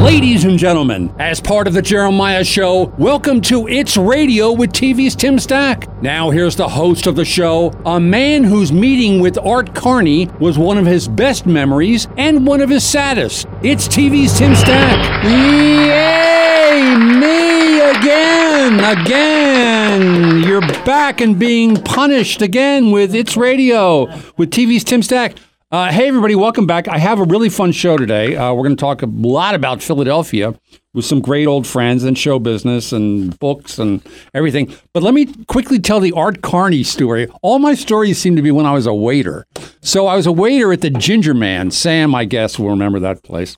Ladies and gentlemen, as part of the Jeremiah Show, welcome to It's Radio with TV's Tim Stack. Now, here's the host of the show, a man whose meeting with Art Carney was one of his best memories and one of his saddest. It's TV's Tim Stack. Yay! Me again! Again! You're back and being punished again with It's Radio with TV's Tim Stack. Uh, hey, everybody, welcome back. I have a really fun show today. Uh, we're going to talk a lot about Philadelphia with some great old friends and show business and books and everything. But let me quickly tell the Art Carney story. All my stories seem to be when I was a waiter. So I was a waiter at the Ginger Man. Sam, I guess, will remember that place.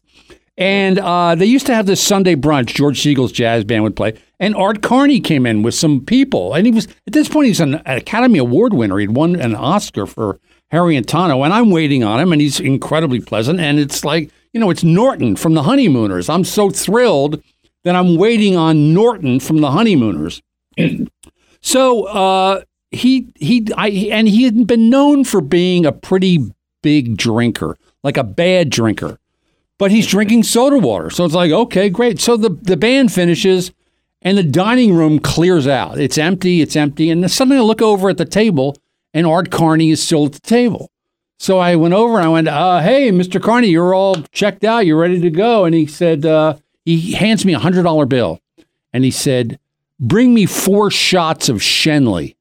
And uh, they used to have this Sunday brunch. George Segal's jazz band would play, and Art Carney came in with some people. And he was at this point, he's an Academy Award winner. He'd won an Oscar for Harry and Tonto, and I'm waiting on him, and he's incredibly pleasant. And it's like, you know, it's Norton from the Honeymooners. I'm so thrilled that I'm waiting on Norton from the Honeymooners. so uh, he he I and he had been known for being a pretty big drinker, like a bad drinker. But he's drinking soda water. So it's like, okay, great. So the, the band finishes and the dining room clears out. It's empty, it's empty. And suddenly I look over at the table and Art Carney is still at the table. So I went over and I went, uh, "Hey, Mr. Carney, you're all checked out. You're ready to go." And he said, uh, he hands me a hundred dollar bill, and he said, "Bring me four shots of Schenley."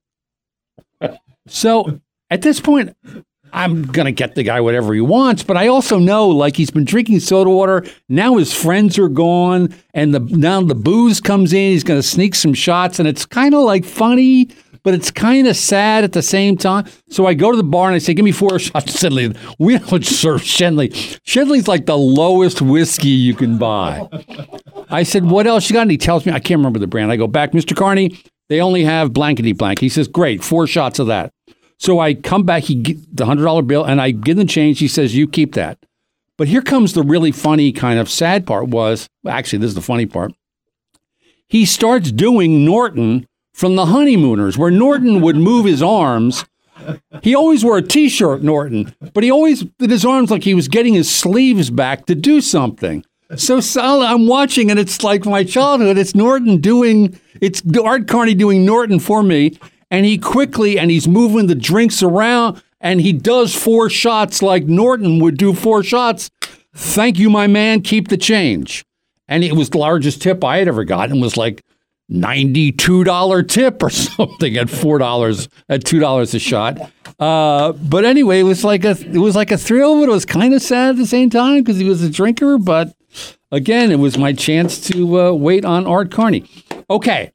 so at this point, I'm gonna get the guy whatever he wants, but I also know like he's been drinking soda water. Now his friends are gone, and the now the booze comes in. He's gonna sneak some shots, and it's kind of like funny but it's kind of sad at the same time. So I go to the bar and I say, "Give me four shots of Schenley." We don't serve Schenley. Schenley's like the lowest whiskey you can buy. I said, "What else you got?" And he tells me, "I can't remember the brand." I go back, Mister Carney. They only have blankety blank. He says, "Great, four shots of that." So I come back. He get the hundred dollar bill, and I give him the change. He says, "You keep that." But here comes the really funny kind of sad part. Was actually this is the funny part. He starts doing Norton from the honeymooners, where Norton would move his arms. He always wore a T-shirt, Norton, but he always did his arms like he was getting his sleeves back to do something. So, so I'm watching, and it's like my childhood. It's Norton doing, it's Art Carney doing Norton for me, and he quickly and he's moving the drinks around, and he does four shots like Norton would do four shots. Thank you, my man. Keep the change. And it was the largest tip I had ever gotten. Was like $92 tip or something at $4 at $2 a shot. Uh, but anyway, it was like a it was like a thrill, but it was kind of sad at the same time because he was a drinker. But again, it was my chance to uh, wait on Art Carney. Okay,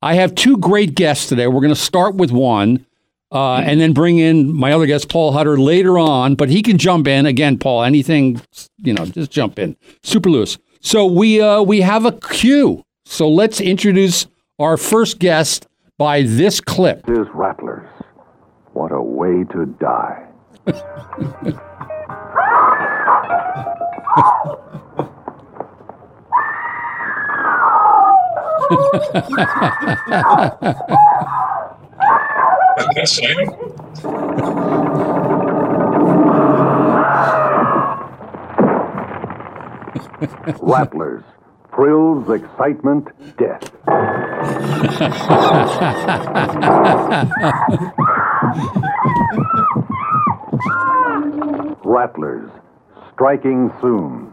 I have two great guests today. We're going to start with one. Uh, and then bring in my other guest, Paul Hutter, later on. But he can jump in again, Paul. Anything, you know, just jump in. Super loose. So we uh, we have a queue so let's introduce our first guest by this clip. Is Rattlers. What a way to die. That's Rattlers thrills, excitement, death. Rattlers, striking soon.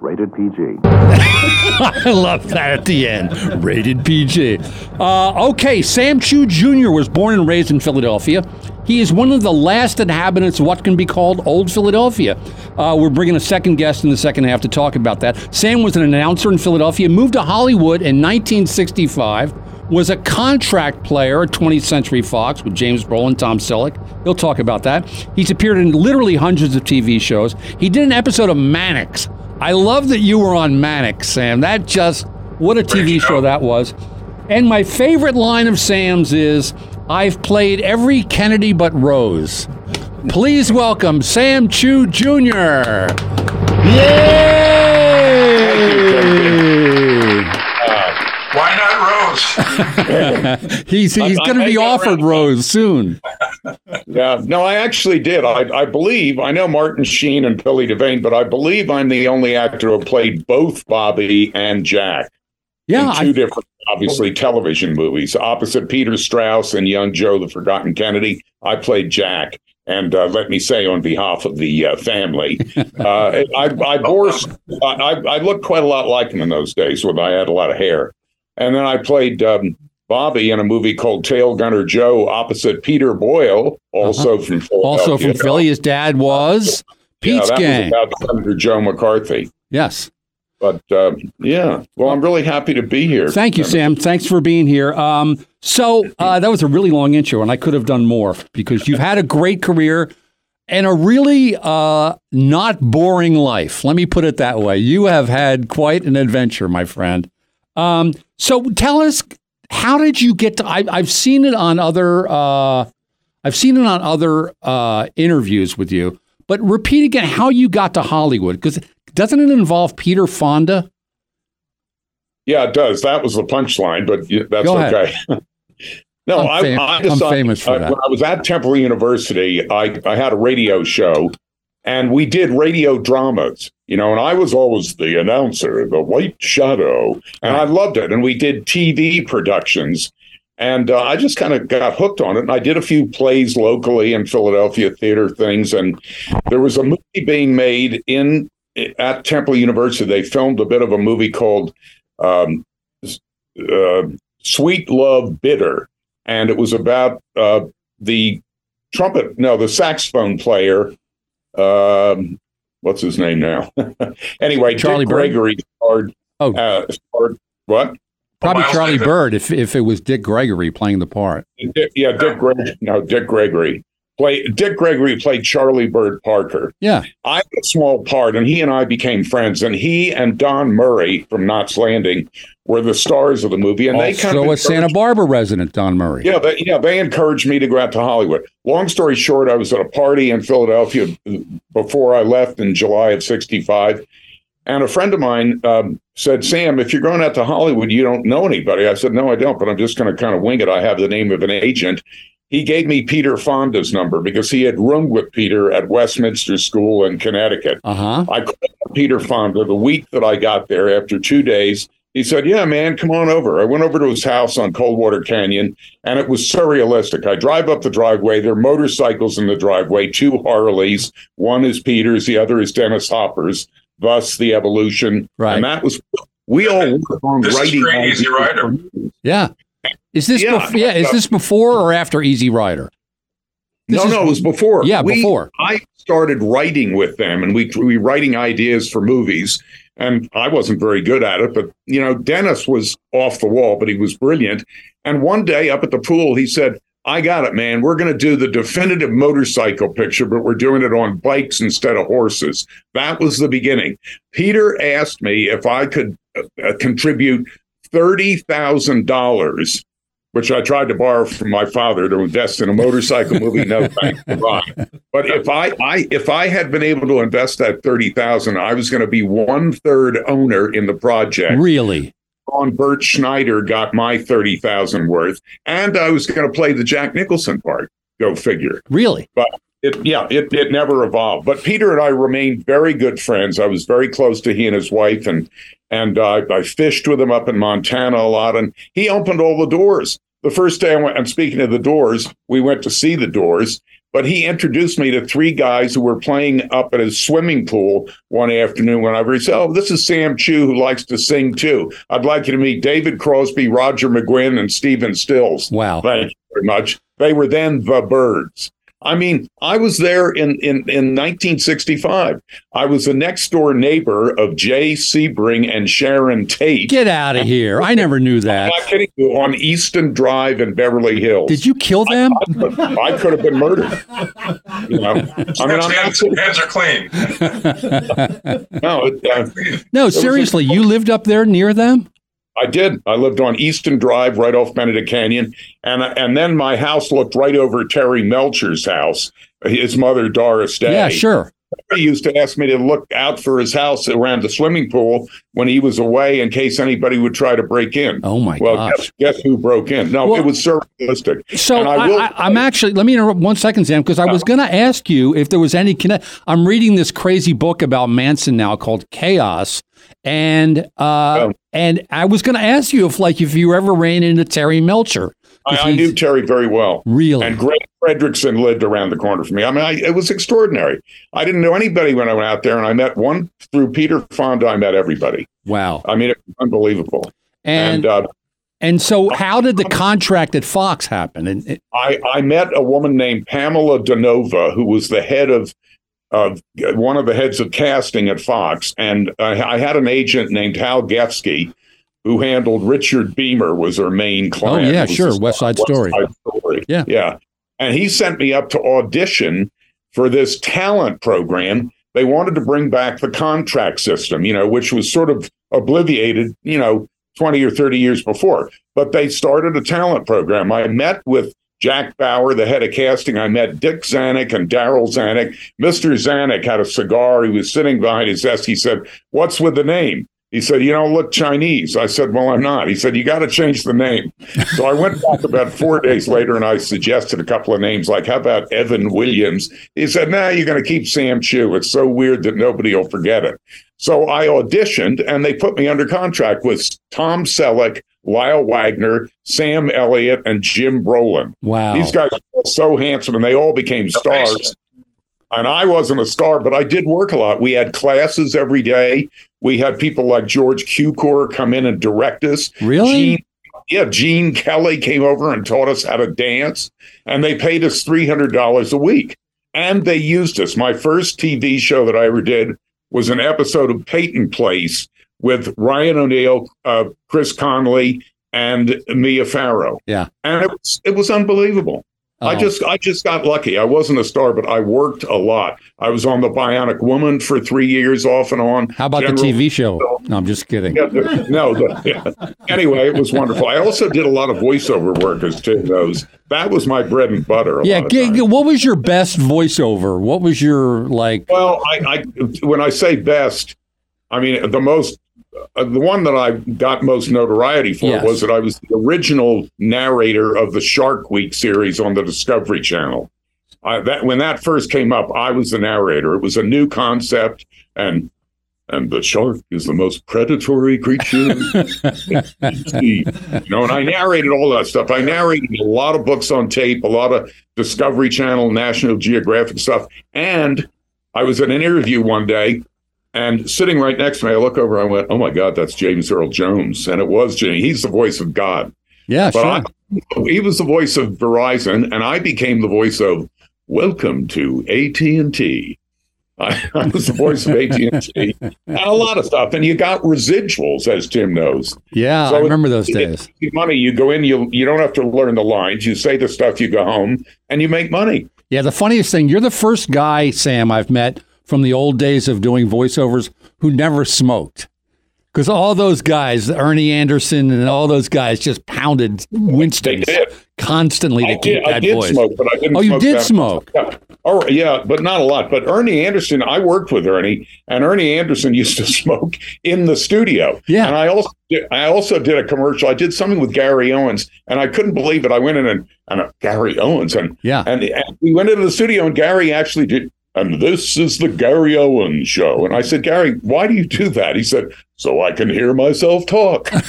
Rated PG. I love that at the end. Rated PG. Uh, okay, Sam Chew Jr. was born and raised in Philadelphia. He is one of the last inhabitants of what can be called Old Philadelphia. Uh, we're bringing a second guest in the second half to talk about that. Sam was an announcer in Philadelphia, moved to Hollywood in 1965, was a contract player at 20th Century Fox with James Brolin, Tom Selleck. He'll talk about that. He's appeared in literally hundreds of TV shows. He did an episode of Mannix. I love that you were on Mannix, Sam. That just, what a TV show that was. And my favorite line of Sam's is, I've played every Kennedy but Rose. Please welcome Sam Chew Jr. Yay! Why not Rose? he's he's going to be offered Rose soon. Yeah, no, I actually did. I, I believe I know Martin Sheen and Billy Devane, but I believe I'm the only actor who played both Bobby and Jack. Yeah, in two I, different, obviously, television movies. Opposite Peter Strauss and Young Joe, the Forgotten Kennedy, I played Jack. And uh, let me say, on behalf of the uh, family, uh, I, I bore, I, I looked quite a lot like him in those days when I had a lot of hair. And then I played um, Bobby in a movie called Tail Gunner Joe opposite Peter Boyle, also Uh-huh. from also from Philly. His dad was Pete's yeah, that gang. was about Senator Joe McCarthy. yes. But uh, yeah, well, I'm really happy to be here. Thank you, Sam. Thanks for being here. Um, so uh, that was a really long intro, and I could have done more because you've had a great career and a really uh, not boring life. Let me put it that way. You have had quite an adventure, my friend. Um, so tell us, how did you get to? I, I've seen it on other. Uh, I've seen it on other uh, interviews with you, but repeat again how you got to Hollywood because doesn't it involve Peter Fonda? Yeah, it does. That was the punchline, but that's okay. no, I'm fam- I I'm famous for uh, that. When I was at Temple University, I, I had a radio show and we did radio dramas, you know, and I was always the announcer, the white shadow, and I loved it. And we did TV productions. And uh, I just kind of got hooked on it. And I did a few plays locally in Philadelphia theater things. And there was a movie being made in at Temple University. They filmed a bit of a movie called um, uh, Sweet Love Bitter, and it was about uh, the trumpet, no, the saxophone player. Um, what's his name now? anyway, Charlie Dick Gregory starred. Oh. uh, starred what? Probably Charlie. Bird if if it was Dick Gregory playing the part. Dick, yeah, Dick Gregory. No, Dick Gregory. Play Dick Gregory played Charlie Bird Parker. Yeah. I had a small part, and he and I became friends. And he and Don Murray from Knots Landing were the stars of the movie. And they kind Also of a Santa Barbara resident, Don Murray. Yeah, they, yeah, they encouraged me to go out to Hollywood. Long story short, I was at a party in Philadelphia before I left in July of '65, and a friend of mine um, said, "Sam, if you're going out to Hollywood, you don't know anybody." I said, "No, I don't, but I'm just going to kind of wing it. I have the name of an agent." He gave me Peter Fonda's number because he had roomed with Peter at Westminster School in Connecticut. Uh huh. I called Peter Fonda the week that I got there after two days. He said, Yeah, man, come on over. I went over to his house on Coldwater Canyon, and it was surrealistic. I drive up the driveway. There are motorcycles in the driveway, two Harleys. One is Peter's, the other is Dennis Hopper's, thus the evolution. Right. And that was, we all worked on This writing. Great Easy ideas Rider. Yeah. Is this Yeah. bef- yeah? Is this before or after Easy Rider? This no, is- no, it was before. Yeah, We- before. I started writing with them, and we we writing ideas for movies. And I wasn't very good at it, but you know, Dennis was off the wall, but he was brilliant. And one day up at the pool, he said, "I got it, man. We're going to do the definitive motorcycle picture, but we're doing it on bikes instead of horses." That was the beginning. Peter asked me if I could uh, contribute thirty thousand dollars which I tried to borrow from my father to invest in a motorcycle movie. No thanks. But if I, I if I had been able to invest that thirty thousand, I was going to be one third owner in the project. Really? On Bert Schneider got my thirty thousand worth, and I was going to play the Jack Nicholson part. Go figure. Really? It, yeah, it, it never evolved. But Peter and I remained very good friends. I was very close to he and his wife, and and uh, I fished with him up in Montana a lot. And he opened all the doors. The first day I went, I'm speaking of the Doors. We went to see the Doors, but he introduced me to three guys who were playing up at his swimming pool one afternoon. Whenever he said, "Oh, this is Sam Chew who likes to sing too. I'd like you to meet David Crosby, Roger McGuinn, and Stephen Stills." Wow. Thank you very much. They were then the Byrds. I mean, I was there in, in, in 1965. I was the next door neighbor of Jay Sebring and Sharon Tate. Get out of here! I never knew I'm that. not kidding you, on Easton Drive in Beverly Hills. Did you kill them? I could have been murdered. You know, I mean, I'm hands, kidding. hands are clean. No, it, uh, No, seriously. You lived up there near them? I did. I lived on Easton Drive, right off Benedict Canyon, and and then my house looked right over Terry Melcher's house, his mother Doris Day. Yeah, sure. He used to ask me to look out for his house around the swimming pool when he was away in case anybody would try to break in. Oh my well, gosh. guess, guess who broke in? No, Well- it was surrealistic. So And I will I, am actually. Let me interrupt one second, Sam, because I was going to ask you if there was any connect. I'm reading this crazy book about Manson now called Chaos, and uh, Oh. and I was going to ask you if like if you ever ran into Terry Melcher. I, I knew Terry very well. Really? And Greg Fredrickson lived around the corner from me. I mean, I, it was extraordinary. I didn't know anybody when I went out there, and I met one through Peter Fonda. I met everybody. Wow. I mean, it was unbelievable. And And uh, and so how did the contract at Fox happen? And it- I, I met a woman named Pamela Danova, who was the head of of one of the heads of casting at Fox, and I, I had an agent named Hal Gefsky, who handled Richard Beymer, was her main client. Oh, yeah, It was sure, West Side Story. Story. Yeah. yeah, and he sent me up to audition for this talent program. They wanted to bring back the contract system, you know, which was sort of obliviated, you know, 20 or 30 years before. But they started a talent program. I met with Jack Bauer, the head of casting. I met Dick Zanuck and Darryl Zanuck. Mr. Zanuck had a cigar. He was sitting behind his desk. He said, What's with the name? He said, You don't look Chinese. I said, Well, I'm not. He said, You got to change the name. So I went back about four days later and I suggested a couple of names, like, How about Evan Williams? He said, Nah, you're going to keep Sam Chew. It's so weird that nobody will forget it. So I auditioned and they put me under contract with Tom Selleck, Lyle Waggoner, Sam Elliott, and Jim Brolin. wow. These guys were so handsome and they all became stars. And I wasn't a star, but I did work a lot. We had classes every day. We had people like George Cukor come in and direct us. Really? Gene, yeah, Gene Kelly came over and taught us how to dance, and they paid us $300 a week. And they used us. My first TV show that I ever did was an episode of Peyton Place with Ryan O'Neal, uh, Chris Connelly, and Mia Farrow. Yeah. And it was it was unbelievable. I Oh. just I just got lucky. I wasn't a star, but I worked a lot. I was on the Bionic Woman for three years, off and on. How about General- the TV show? No, I'm just kidding. Yeah, the- no, the, yeah. anyway, it was wonderful. I also did a lot of voiceover work, as Tim knows. That was my bread and butter. Yeah, g- g- what was your best voiceover? What was your like? Well, I, I when I say best, I mean the most. Uh, the one that I got most notoriety for Yes. was that I was the original narrator of the Shark Week series on the Discovery Channel. I, that when that first came up, I was the narrator. It was a new concept, and and the shark is the most predatory creature. you know, and I narrated all that stuff. I narrated a lot of books on tape, a lot of Discovery Channel, National Geographic stuff, and I was in an interview one day, and sitting right next to me, I look over, I went, "Oh my God, that's James Earl Jones," and it was Jimmy. He's the voice of God. Yeah, But sure. I, he was the voice of Verizon, and I became the voice of "Welcome to AT and T." I I was the voice of AT and T, and a lot of stuff. And you got residuals, as Tim knows. yeah, so I it- remember those You days. money. You go in. You you don't have to learn the lines. You say the stuff. You go home, and you make money. Yeah, the funniest thing, you're the first guy, Sam, I've met from the old days of doing voiceovers who never smoked. Because all those guys, Ernie Anderson and all those guys, just pounded Winston's constantly to I keep did, that I did voice. smoke, but I didn't. Oh, you did that smoke. Yeah. Yeah, but not a lot. But Ernie Anderson, I worked with Ernie, and Ernie Anderson used to smoke in the studio. Yeah. and I also did, I also did a commercial. I did something with Gary Owens, and I couldn't believe it. I went in and and uh, Gary Owens, and Yeah. and, and we went into the studio, and Gary actually did. And this is the Gary Owen show. And I said, Gary, why do you do that? He said, so I can hear myself talk.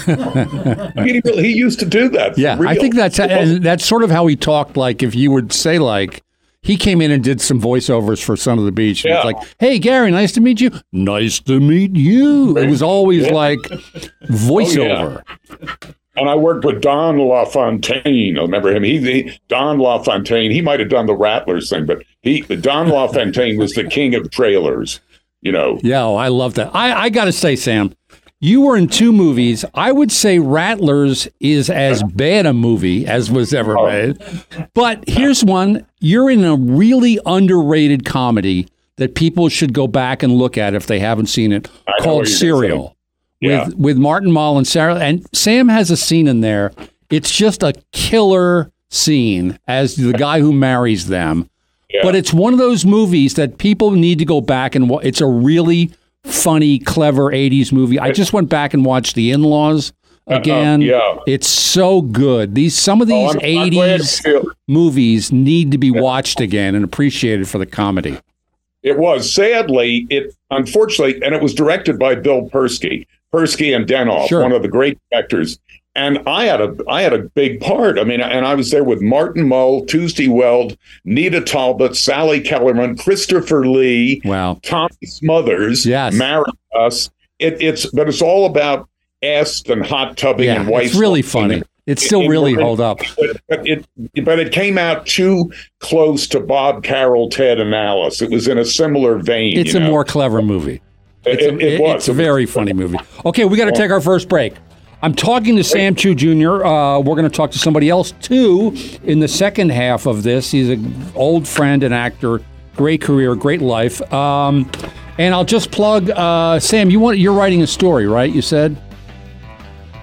He, he used to do that. Yeah, I think that's and that's sort of how he talked. Like if you would say like he came in and did some voiceovers for Son of the Beach. And Yeah. It's like, hey Gary, nice to meet you. Nice to meet you. It was always like oh, voiceover. And I worked with Don LaFontaine. I remember him. He, he Don LaFontaine. He might have done the Rattlers thing, but he Don LaFontaine was the king of trailers. You know, Yeah, oh, I love that. I, I got to say, Sam, you were in two movies. I would say Rattlers is as bad a movie as was ever Oh. made. But here's one. You're in a really underrated comedy that people should go back and look at if they haven't seen it I called Serial Yeah. with, with Martin Mull and Sarah. And Sam has a scene in there. It's just a killer scene as the guy who marries them. Yeah. but it's one of those movies that people need to go back and watch. it's a really funny, clever 80s movie. I just went back and watched The In-Laws again. Uh, yeah. It's so good. These some of Oh, these I'm- I'm 80s to feel- movies need to be watched again and appreciated for the comedy. It was sadly, it unfortunately, and it was directed by Bill Persky, Persky and Denoff, Sure. one of the great directors. And I had a I had a big part. I mean, and I was there with Martin Mull, Tuesday Weld, Nita Talbot, Sally Kellerman, Christopher Lee, Wow. Tommy Smothers, Yes. married us. It, it's but it's all about est and hot tubbing Yeah, and white. it's really funny. It still it- really it- hold up. But, it but it came out too close to Bob Carol, Ted, and Alice. It was in a similar vein. It's a know? more clever movie. It, It's a, it, it was. It's a very funny movie. Okay, we got to take our first break. I'm talking to Sam Chew Jr. Uh, we're going to talk to somebody else too in the second half of this. He's an old friend and actor, great career, great life. Um, and I'll just plug uh, Sam. You want you're writing a story, right? You said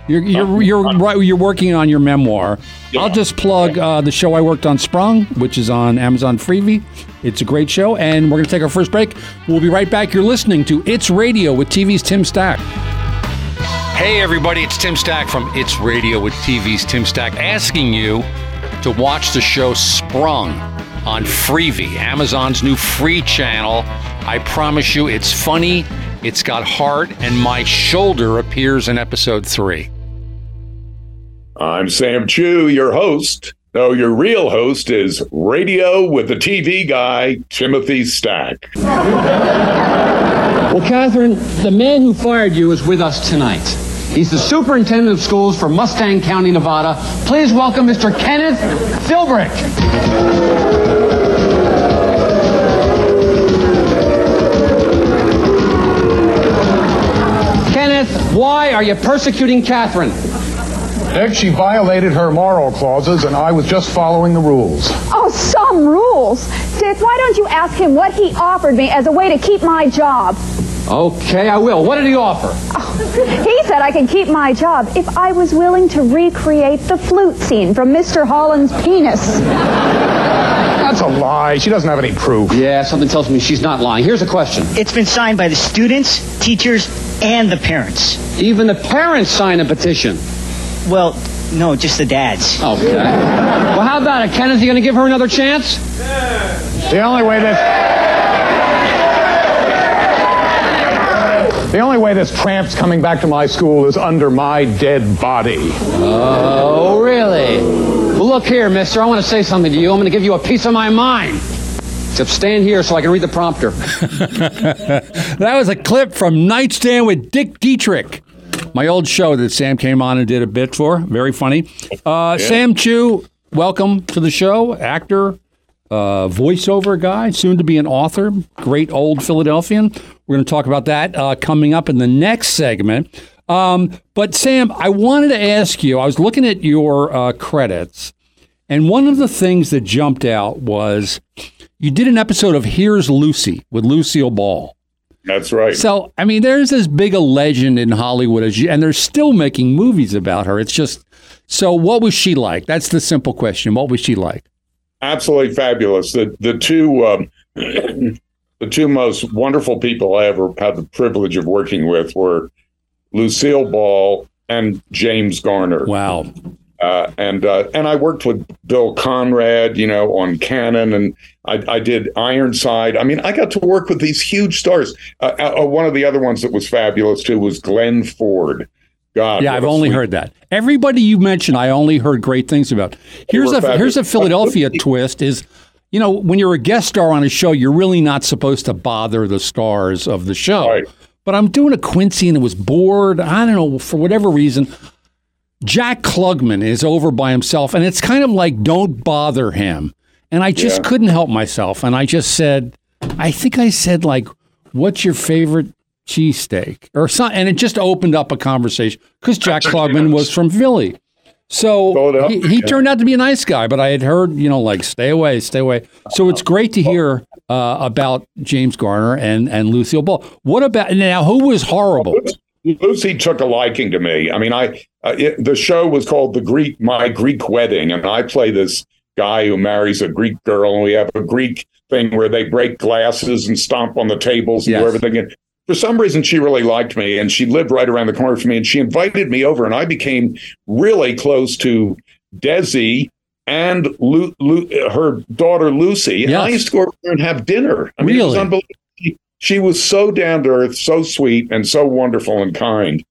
you're you're you're, right, you're working on your memoir. I'll just plug uh, the show I worked on, Sprung, which is on Amazon Freevee. It's a great show, and we're going to take our first break. We'll be right back. You're listening to It's Radio with TV's Tim Stack. Hey, everybody, it's Tim Stack from It's Radio with TV's Tim Stack asking you to watch the show Sprung on Freevee, Amazon's new free channel. I promise you, it's funny, it's got heart, and my shoulder appears in episode three. I'm Sam Chew, your host. No, your real host is Radio with the TV guy, Timothy Stack. Well, Catherine, the man who fired you is with us tonight. He's the superintendent of schools for Mustang County, Nevada. Please welcome Mr. Kenneth Philbrick. Kenneth, why are you persecuting Catherine? Dick, she violated her moral clauses, and I was just following the rules. Oh, some rules. Dick, why don't you ask him what he offered me as a way to keep my job? Okay, I will. What did he offer? He said I could keep my job if I was willing to recreate the flute scene from Mr. Holland's penis. That's a lie. She doesn't have any proof. Yeah, something tells me she's not lying. Here's a question. It's been signed by the students, teachers, and the parents. Even the parents sign a petition. Well, no, just the dads. Okay. Well, how about it, Kenneth? You going to give her another chance? The only way this. The only way this tramp's coming back to my school is under my dead body. Oh, really? Well, look here, mister. I want to say something to you. I'm going to give you a piece of my mind. Except stand here so I can read the prompter. That was a clip from Nightstand with Dick Dietrich, my old show that Sam came on and did a bit for. Very funny. Uh, Sam Chew, welcome to the show. Actor, uh, voiceover guy, soon to be an author, great old Philadelphian. We're going to talk about that uh, coming up in the next segment. Um, but Sam, I wanted to ask you. I was looking at your uh, credits, and one of the things that jumped out was you did an episode of Here's Lucy with Lucille Ball. That's right. So, I mean, there's as big a legend in Hollywood as you, and they're still making movies about her. It's just, so what was she like? That's the simple question. What was she like? Absolutely fabulous. The the two um, the two most wonderful people I ever had the privilege of working with were Lucille Ball and James Garner. Wow. Uh, and uh, and I worked with Bill Conrad, you know, on Cannon, and I, I did Ironside. I mean, I got to work with these huge stars. Uh, uh, one of the other ones that was fabulous too was Glenn Ford. God, Yeah, I've only sweet- heard that. Everybody you mentioned, I only heard great things about. Here's a here's a. Philadelphia twist: is you know when you're a guest star on a show, you're really not supposed to bother the stars of the show. Right. But I'm doing a Quincy and it was bored. I don't know for whatever reason. Jack Klugman is over by himself, and it's kind of like don't bother him. And I just Yeah. couldn't help myself, and I just said, I think I said like, "What's your favorite cheesesteak?" or something, and it just opened up a conversation because Jack Klugman was from Philly. So he, he turned out to be a nice guy, but I had heard, you know, like stay away, stay away. So it's great to hear uh, about James Garner and and Lucille Ball. What about now? Who was horrible? Lucy took a liking to me. I mean, I uh, it, the show was called the Greek My Greek Wedding, and I play this guy who marries a Greek girl, and we have a Greek thing where they break glasses and stomp on the tables and Yes. do everything. And for some reason, she really liked me, and she lived right around the corner from me, and she invited me over, and I became really close to Desi and Lu, Lu, her daughter Lucie. And I used to go over there and have dinner. I mean, it was Really? unbelievable. She, was so down to earth, so sweet, and so wonderful and kind.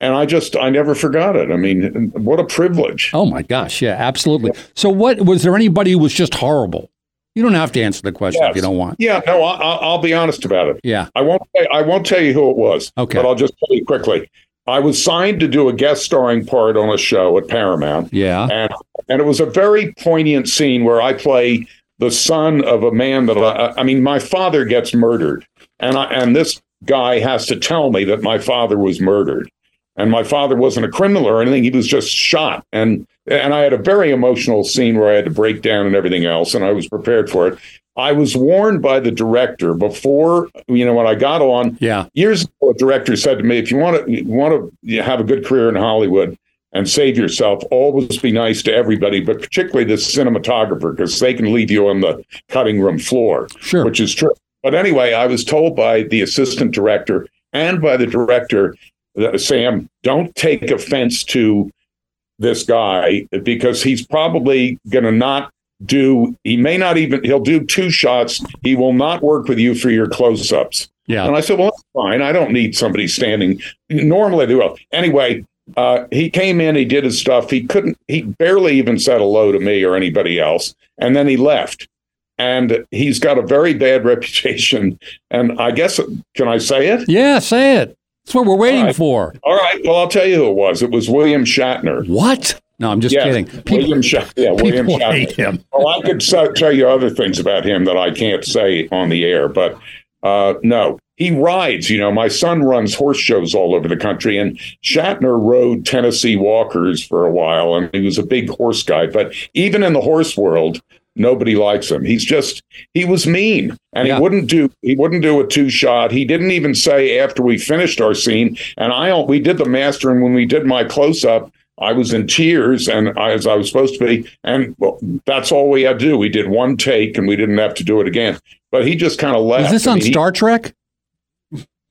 And I just, I never forgot it. I mean, what a privilege. Oh my gosh, yeah, absolutely. So, what was there anybody who was just horrible? You don't have to answer the question if you don't want. Yeah, no, I, I- I'll be honest about it. Yeah. I won't. I won't tell you who it was. Okay. but I'll just tell you quickly. I was signed to do a guest starring part on a show at Paramount, Yeah. and and it was a very poignant scene where I play the son of a man that I, I mean, my father gets murdered, and I, and this guy has to tell me that my father was murdered, and my father wasn't a criminal or anything; he was just shot, and and I had a very emotional scene where I had to break down and everything else, and I was prepared for it. I was warned by the director before, you know, when I got on, Yeah. years ago, a director said to me, "If you want to you want to have a good career in Hollywood and save yourself, always be nice to everybody, but particularly the cinematographer, because they can leave you on the cutting room floor." Sure. which is true. But anyway, I was told by the assistant director and by the director, that, Sam, don't take offense to this guy because he's probably going to not do. He may not even. He'll do two shots. He will not work with you for your close-ups. Yeah. And I said, well, that's fine. I don't need somebody standing. Normally they will. Anyway, uh, he came in, he did his stuff. He couldn't, he barely even said hello to me or anybody else. And then he left. And he's got a very bad reputation. And I guess, can I say it? Yeah. Say it. That's what we're waiting All right. for. All right. Well, I'll tell you who it was. It was William Shatner. What? No, I'm just Yes, kidding. William Shatner. Yeah, William people Shatner. hate him. Well, I could so- tell you other things about him that I can't say on the air, but uh, no, he rides. You know, my son runs horse shows all over the country, and Shatner rode Tennessee Walkers for a while, and he was a big horse guy. But even in the horse world, nobody likes him. He's just he was mean, and Yeah. he wouldn't do he wouldn't do a two shot. He didn't even say after we finished our scene, and I we did the master, and when we did my close up. I was in tears, and I, as I was supposed to be, and well, that's all we had to do. We did one take, and we didn't have to do it again. But he just kind of left. Is this I on mean, he- Star Trek?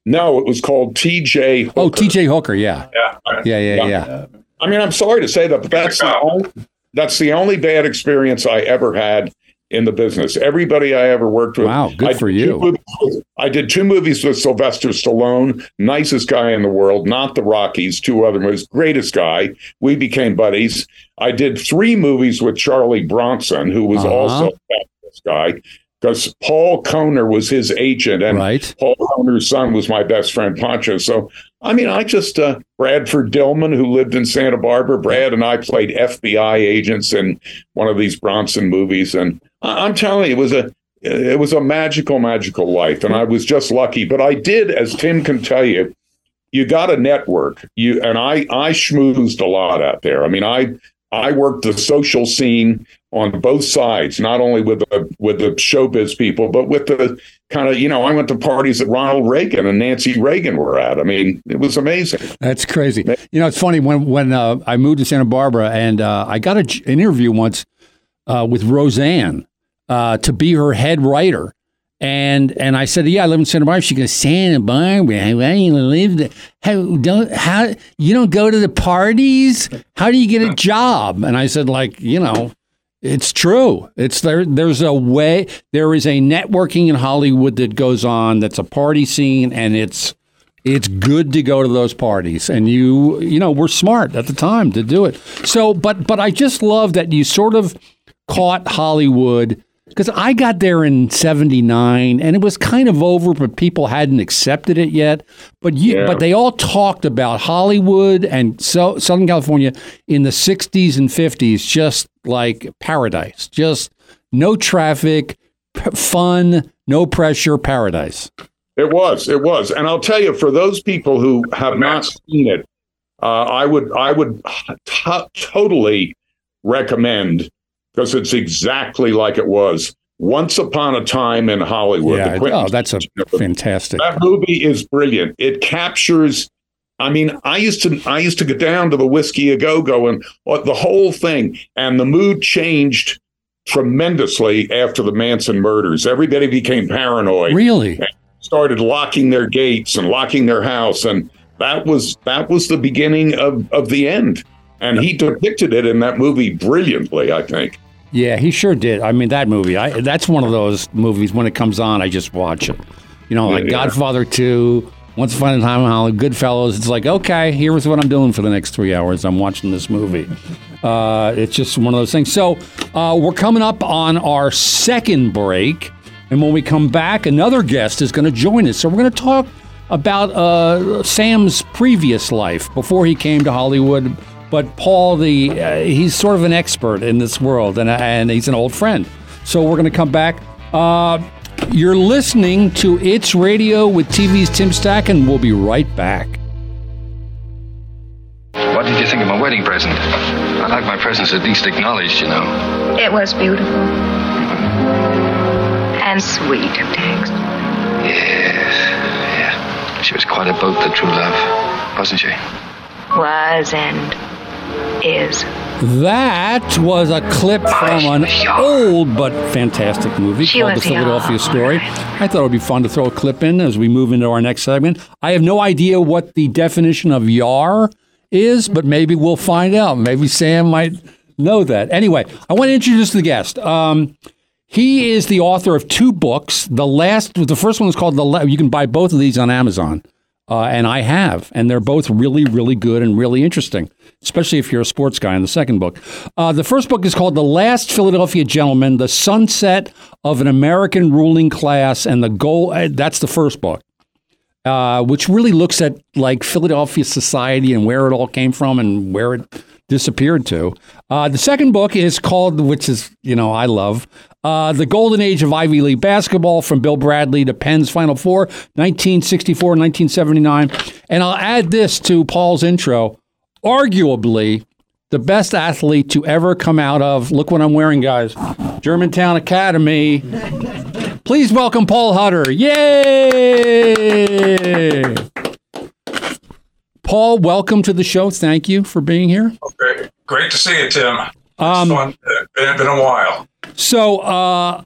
no, it was called T.J. Hooker. Oh, T.J. Hooker. Yeah. Yeah. Yeah. Yeah. Yeah. Yeah. I mean, I'm sorry to say that, but that's the only, that's the only bad experience I ever had in the business. Everybody I ever worked with. Wow, good I for you. movies- I did two movies with Sylvester Stallone, nicest guy in the world, not the Rockies, two other movies, greatest guy. We became buddies. I did three movies with Charlie Bronson, who was Uh-huh. also a guy, because Paul Kohner was his agent, and Right. Paul Kohner's son was my best friend, Pancho. So, I mean, I just, uh, Bradford Dillman, who lived in Santa Barbara, Brad and I played FBI agents in one of these Bronson movies. And I- I'm telling you, it was a, it was a magical, magical life. And I was just lucky. But I did, as Tim can tell you, you got a network. You and I, I schmoozed a lot out there. I mean, I, I worked the social scene on both sides, not only with the with the showbiz people, but with the kind of you know, I went to parties that Ronald Reagan and Nancy Reagan were at. I mean, it was amazing. That's crazy. You know, it's funny when when uh, I moved to Santa Barbara and uh, I got a an interview once uh, with Roseanne uh, to be her head writer. And and I said, yeah, I live in Santa Barbara. She goes, Santa Barbara, how do you live? there? How don't how you don't go to the parties? How do you get a job? And I said, like, you know, it's true. It's there. There's a way. There is a networking in Hollywood that goes on. That's a party scene, and it's it's good to go to those parties. And you you know we're smart at the time to do it. So, but but I just love that you sort of caught Hollywood because I got there in '79, and it was kind of over, but people hadn't accepted it yet. But you, Yeah. but they all talked about Hollywood and so, Southern California in the '60s and '50s, just like paradise, just no traffic, p- fun, no pressure, paradise. It was, it was, and I'll tell you, for those people who have not seen it, uh, I would, I would t- totally recommend because it's exactly like it was once upon a time in Hollywood. yeah, oh, that's a fantastic. That movie is brilliant. It captures. I mean, I used to I used to get down to the Whisky a Go Go and what the whole thing, and the mood changed tremendously after the Manson murders. Everybody became paranoid. Really? Started locking their gates and locking their house, and that was that was the beginning of of the end. And he depicted it in that movie brilliantly, I think. Yeah, he sure did. I mean, that movie. I that's one of those movies when it comes on, I just watch it. You know, like Yeah. Godfather Two, Once Upon a Time in Hollywood, Goodfellas. It's like, okay, here's what I'm doing for the next three hours. I'm watching this movie. Uh, it's just one of those things. So uh, we're coming up on our second break, and when we come back, another guest is going to join us. So we're going to talk about uh, Sam's previous life before he came to Hollywood. But Paul, the uh, he's sort of an expert in this world, and and he's an old friend. So we're going to come back. Uh, you're listening to It's Radio with TV's Tim Stack, and we'll be right back. What did you think of my wedding present? I like my presents at least acknowledged, you know. It was beautiful. And sweet of Tex. Yes, yeah. She was quite a boat, the true love, wasn't she? Was and is. That was a clip from an old but fantastic movie She called The Philadelphia Story. I thought it would be fun to throw a clip in as we move into our next segment. I have no idea what the definition of yar is, but maybe we'll find out. Maybe Sam might know that. Anyway, I want to introduce the guest. Um, he is the author of two books. The last, the first one is called the. You can buy both of these on Amazon, uh, and I have, and they're both really, really good and really interesting. Especially if you're a sports guy. In the second book, uh, the first book is called "The Last Philadelphia Gentleman: The Sunset of an American Ruling Class and the Goal." uh, That's the first book uh, which really looks at like Philadelphia society and where it all came from and where it disappeared to. Uh, the second book is called, which is you know I love, uh, the Golden Age of Ivy League basketball from Bill Bradley to Penn's Final Four, 1964, 1979, and I'll add this to Paul's intro. Arguably, the best athlete to ever come out of look what I'm wearing, guys, Germantown Academy. Please welcome Paul Hutter. Yay! Paul, welcome to the show. Thank you for being here. Great, great to see you, Tim. It's Um. It's been, been a while. So, uh,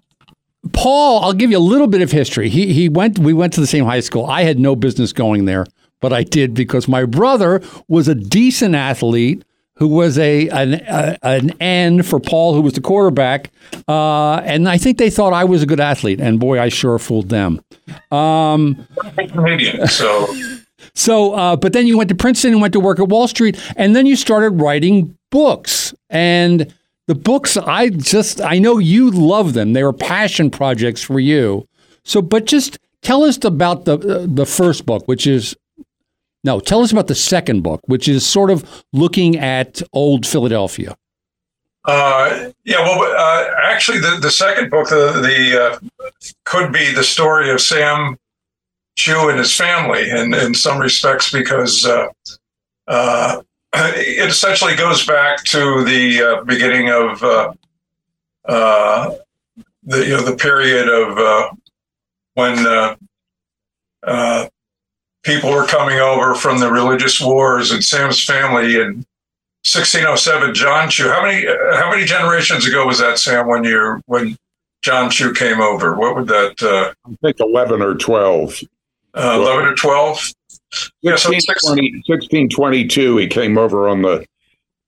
Paul, I'll give you a little bit of history. He he went. We went to the same high school. I had no business going there, but I did because my brother was a decent athlete who was a an a, an end for Paul, who was the quarterback. Uh, and I think they thought I was a good athlete, and boy, I sure fooled them. Um, Canadian, so so, uh, but then you went to Princeton and went to work at Wall Street, and then you started writing books. And the books, I just, I know you love them. They were passion projects for you. So, but just tell us about the uh, the first book, which is no, tell us about the second book, which is sort of looking at old Philadelphia. Uh, yeah, well, uh, actually, the, the second book, the, the uh, could be the story of Sam Chew and his family, in, in some respects, because uh, it essentially goes back to the uh, beginning of uh, uh, the you know the period of uh, when uh, uh, people were coming over from the religious wars, and Sam's family and 1607 John Chew. How many uh, how many generations ago was that, Sam? When you when John Chew came over, what would that? Uh, I think 11 or 12. uh, Eleven or twelve? Yeah, so 1620 1622, he came over on the,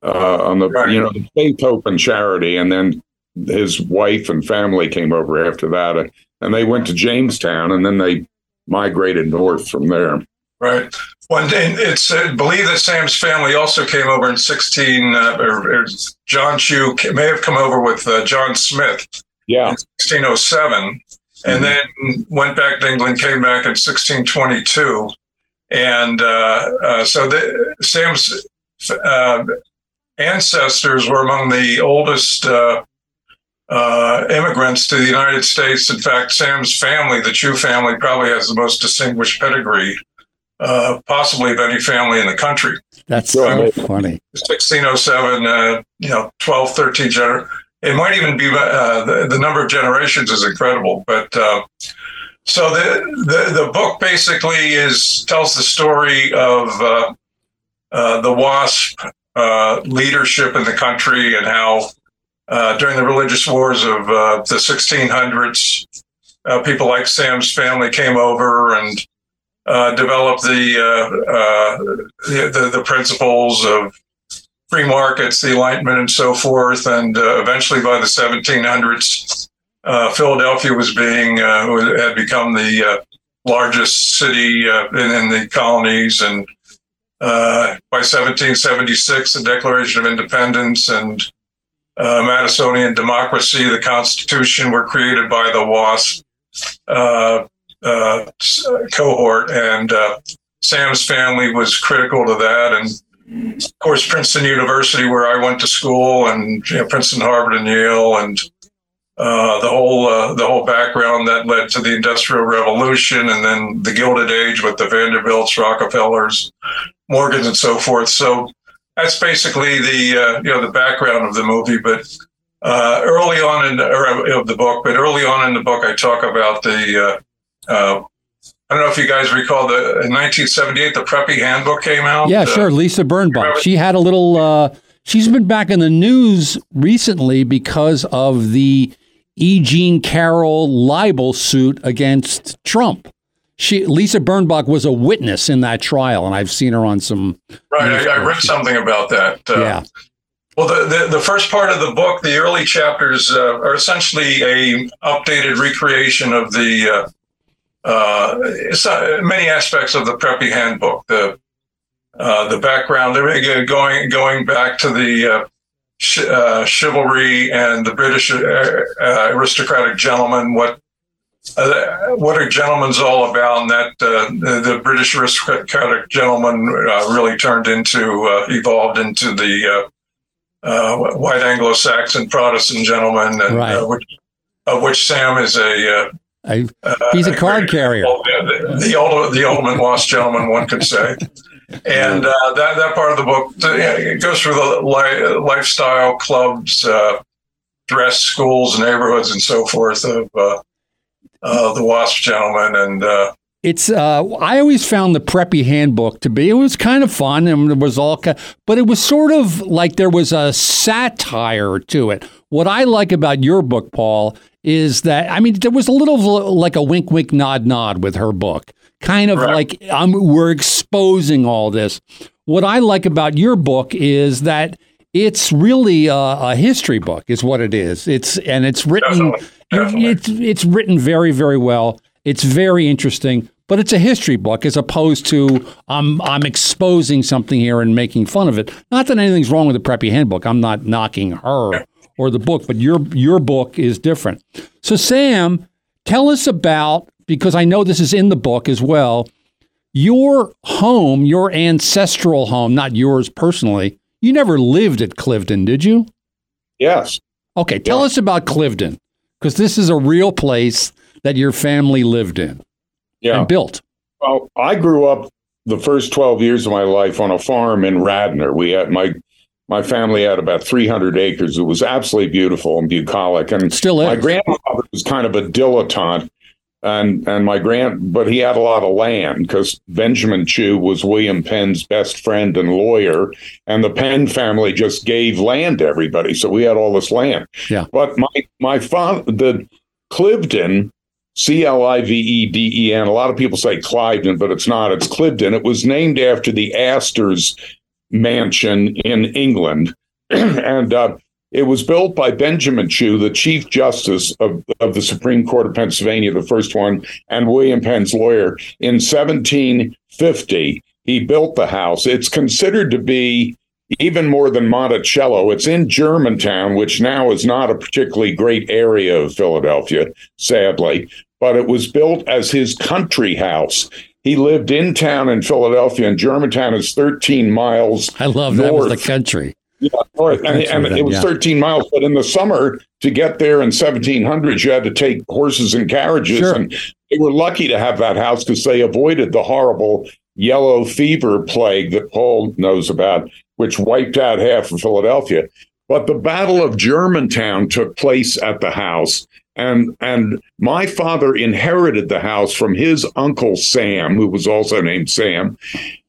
uh, on the, Right. you know, the Faith Hope and Charity. And then his wife and family came over after that. uh, And they went to Jamestown and then they migrated north from there. Right. One day, it's uh, believed that Sam's family also came over in 16, uh, or, or John Chew may have come over with uh, John Smith Yeah. in 1607, and then went back to England, came back in 1622. And uh, uh, so the, Sam's uh, ancestors were among the oldest uh, uh, immigrants to the United States. In fact, Sam's family, the Chew family, probably has the most distinguished pedigree, uh, possibly of any family in the country. That's so funny. 1607, uh, you know, 12, 13 gener- It might even be uh, the, the number of generations is incredible. But uh, so the, the the book basically is tells the story of uh, uh, the WASP uh, leadership in the country and how uh, during the religious wars of uh, the 1600s, uh, people like Sam's family came over and developed the, the, the the principles of free markets, the Enlightenment, and so forth. And eventually, by the 1700s, Philadelphia was being had become the largest city in, in the colonies and uh, by 1776, the Declaration of Independence and uh, Madisonian democracy, the Constitution were created by the WASP uh, uh cohort, and uh, Sam's family was critical to that. And of course, Princeton University, where I went to school, and you know, Princeton, Harvard, and Yale, and uh, the whole uh, the whole background that led to the Industrial Revolution, and then the Gilded Age with the Vanderbilts, Rockefellers, Morgans, and so forth. So that's basically the uh, you know the background of the movie. But uh, early on in or of the book, but early on in the book, I talk about the. Uh, uh, I don't know if you guys recall the in 1978 the Preppy Handbook came out. Yeah, sure. Lisa Birnbach. She had a little. she's been back in the news recently because of the E. Jean Carroll libel suit against Trump. She Lisa Birnbach was a witness in that trial, and I've seen her on some. Right, I, I, read something about that. Uh, yeah. Well, the, the, the first part of the book, the early chapters, uh, are essentially a updated recreation of the uh, uh, uh many aspects of the Preppy Handbook. The uh, the background, going going back to the uh, chivalry and the British uh, uh, aristocratic gentleman, what uh, what a gentleman's all about, and that uh, the, British aristocratic gentleman uh, really turned into, evolved into the white Anglo-Saxon Protestant gentleman, and right. which, of which Sam is a. he's a card carrier. The, the, ultimate, the ultimate lost gentleman, one could say and uh, that that part of the book it goes through the li- lifestyle clubs, uh, dress schools, neighborhoods, and so forth of uh, uh the Wasp gentleman. And uh, it's uh, I always found the preppy handbook to be it was kind of fun and it was all, but it was sort of like there was a satire to it. What I like about your book, Paul, is that I mean there was a little like a wink, wink, nod, nod with her book kind of right. like I'm, we're exposing all this. What I like about your book is that it's really a, a history book, is what it is. It's and it's written. Definitely. Definitely. It's it's written very very well. It's very interesting, but it's a history book as opposed to I'm I'm exposing something here and making fun of it. Not that anything's wrong with the Preppy Handbook. I'm not knocking her or the book, but your your book is different. So Sam, tell us about because I know this is in the book as well. Your home, your ancestral home, not yours personally, you never lived at Cliveden, did you? Yes. Okay, tell yeah. us about Cliveden because this is a real place that your family lived in yeah. and built. Well, I grew up the first 12 years of my life on a farm in Radnor. We had my my family had about 300 acres. It was absolutely beautiful and bucolic. And still is. My grandfather was kind of a dilettante and and my grand but he had a lot of land because benjamin chew was william penn's best friend and lawyer and the penn family just gave land to everybody so we had all this land. Yeah. But my my father the cliveden c-l-i-v-e-d-e-n a lot of people say cliveden but it's not it's cliveden. It was named after the astors mansion in england. And uh, it was built by Benjamin Chew, the Chief Justice of, of the Supreme Court of Pennsylvania, the first one, and William Penn's lawyer in 1750. He built the house. It's considered to be even more than Monticello. It's in Germantown, which now is not a particularly great area of Philadelphia, sadly, but it was built as his country house. He lived in town in Philadelphia, and Germantown is 13 miles. I love north. that was the country. Yeah, north. And, and it was yeah. 13 miles. But in the summer, to get there in 1700s, you had to take horses and carriages. Sure. And they were lucky to have that house because they avoided the horrible yellow fever plague that Paul knows about, which wiped out half of Philadelphia. But the Battle of Germantown took place at the house. And and my father inherited the house from his uncle Sam, who was also named Sam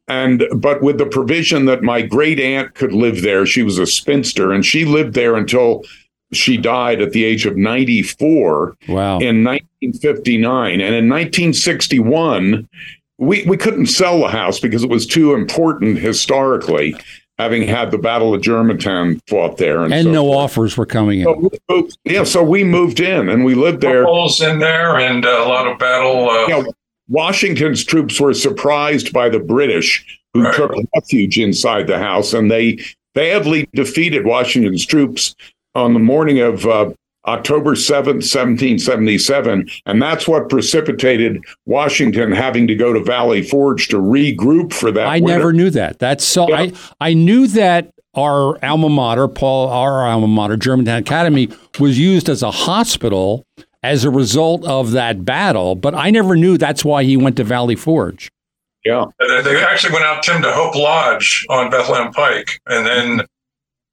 and but with the provision that my great aunt could live there she was a spinster and she lived there until she died at the age of 94 wow. in 1959. And in 1961, we, we couldn't sell the house because it was too important historically, having had the Battle of Germantown fought there. And, And, so no forth. offers were coming in. So we moved- yeah, so we moved in and we lived there. Holes in there and uh, a lot of battle. Uh, You know, Washington's troops were surprised by the British who Right. took refuge inside the house, and they badly defeated Washington's troops on the morning of uh, October 7th, 1777. And that's what precipitated Washington having to go to Valley Forge to regroup for that. I winter. never knew that. That's so. Yeah. I I knew that our alma mater, Paul, our alma mater, Germantown Academy, was used as a hospital as a result of that battle. But I never knew that's why he went to Valley Forge. Yeah. They they actually went out Tim to Hope Lodge on Bethlehem Pike, and then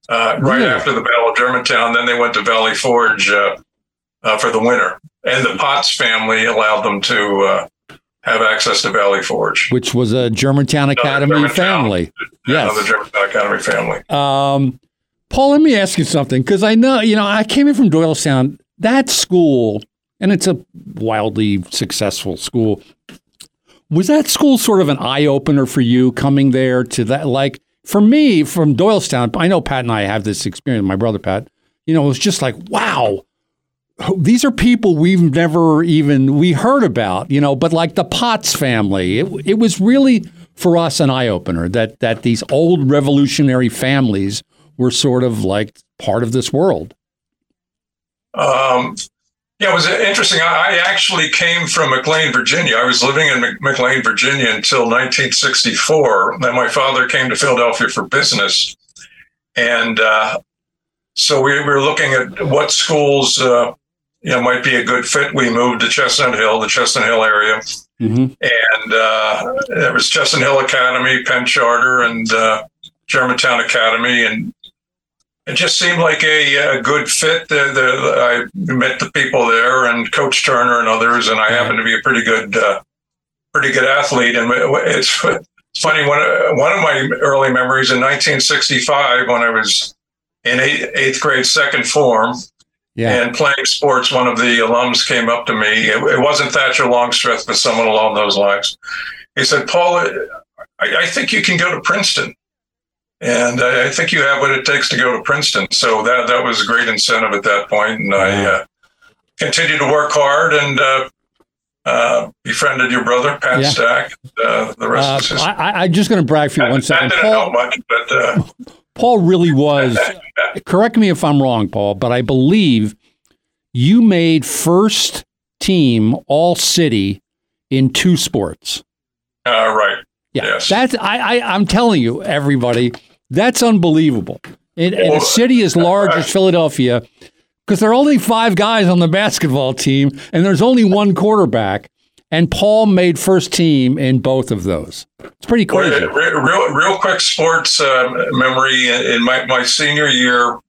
uh, right Really? after the Battle of Germantown, then they went to Valley Forge uh, uh, for the winter. And the Potts family allowed them to uh, have access to Valley Forge. which was a Germantown Academy Germantown. family. Yes. Another Germantown Academy family. Um, Paul, let me ask you something because I know, you know, I came in from Doylestown. That school, and it's a wildly successful school. Was that school sort of an eye opener for you coming there to that? Like for me, from Doylestown, I know Pat and I have this experience. My brother Pat, you know, it was just like, wow, these are people we've never even we heard about, you know. But like the Potts family, it, it was really for us an eye opener that that these old revolutionary families were sort of like part of this world. Um, yeah, it was interesting. I, actually came from McLean, Virginia. I was living in McLean, Virginia until 1964. Then my father came to Philadelphia for business. And uh, so we were looking at what schools uh, you know might be a good fit. We moved to Chestnut Hill, the Chestnut Hill area, Mm-hmm. and uh, there was Chestnut Hill Academy, Penn Charter, and uh, Germantown Academy, and it just seemed like a, a good fit. The, the, I met the people there, and Coach Turner and others, and I happened to be a pretty good, uh, pretty good athlete. And it's, it's funny one one of my early memories in 1965 when I was in eighth, eighth grade, second form. Yeah. And playing sports, one of the alums came up to me. It, it wasn't Thatcher Longstreth, but someone along those lines. He said, "Paul, I, I think you can go to Princeton." And I, I think you have what it takes to go to Princeton. So that that was a great incentive at that point. and I uh, continued to work hard and uh, uh, befriended your brother Pat Yeah. Stack. Uh, the rest Uh, is history. I, I, I'm just going to brag for you one that second. didn't Paul, help much, but uh, Paul really was. correct me if I'm wrong, Paul, but I believe you made first team all city in two sports. uh, right. Yeah, Yes. that's I, I. I'm telling you, everybody, that's unbelievable. In, in a city as large as Philadelphia, because there are only five guys on the basketball team, and there's only one quarterback, and Paul made first team in both of those. It's pretty crazy. Real, real, quick sports uh, memory in my, my senior year,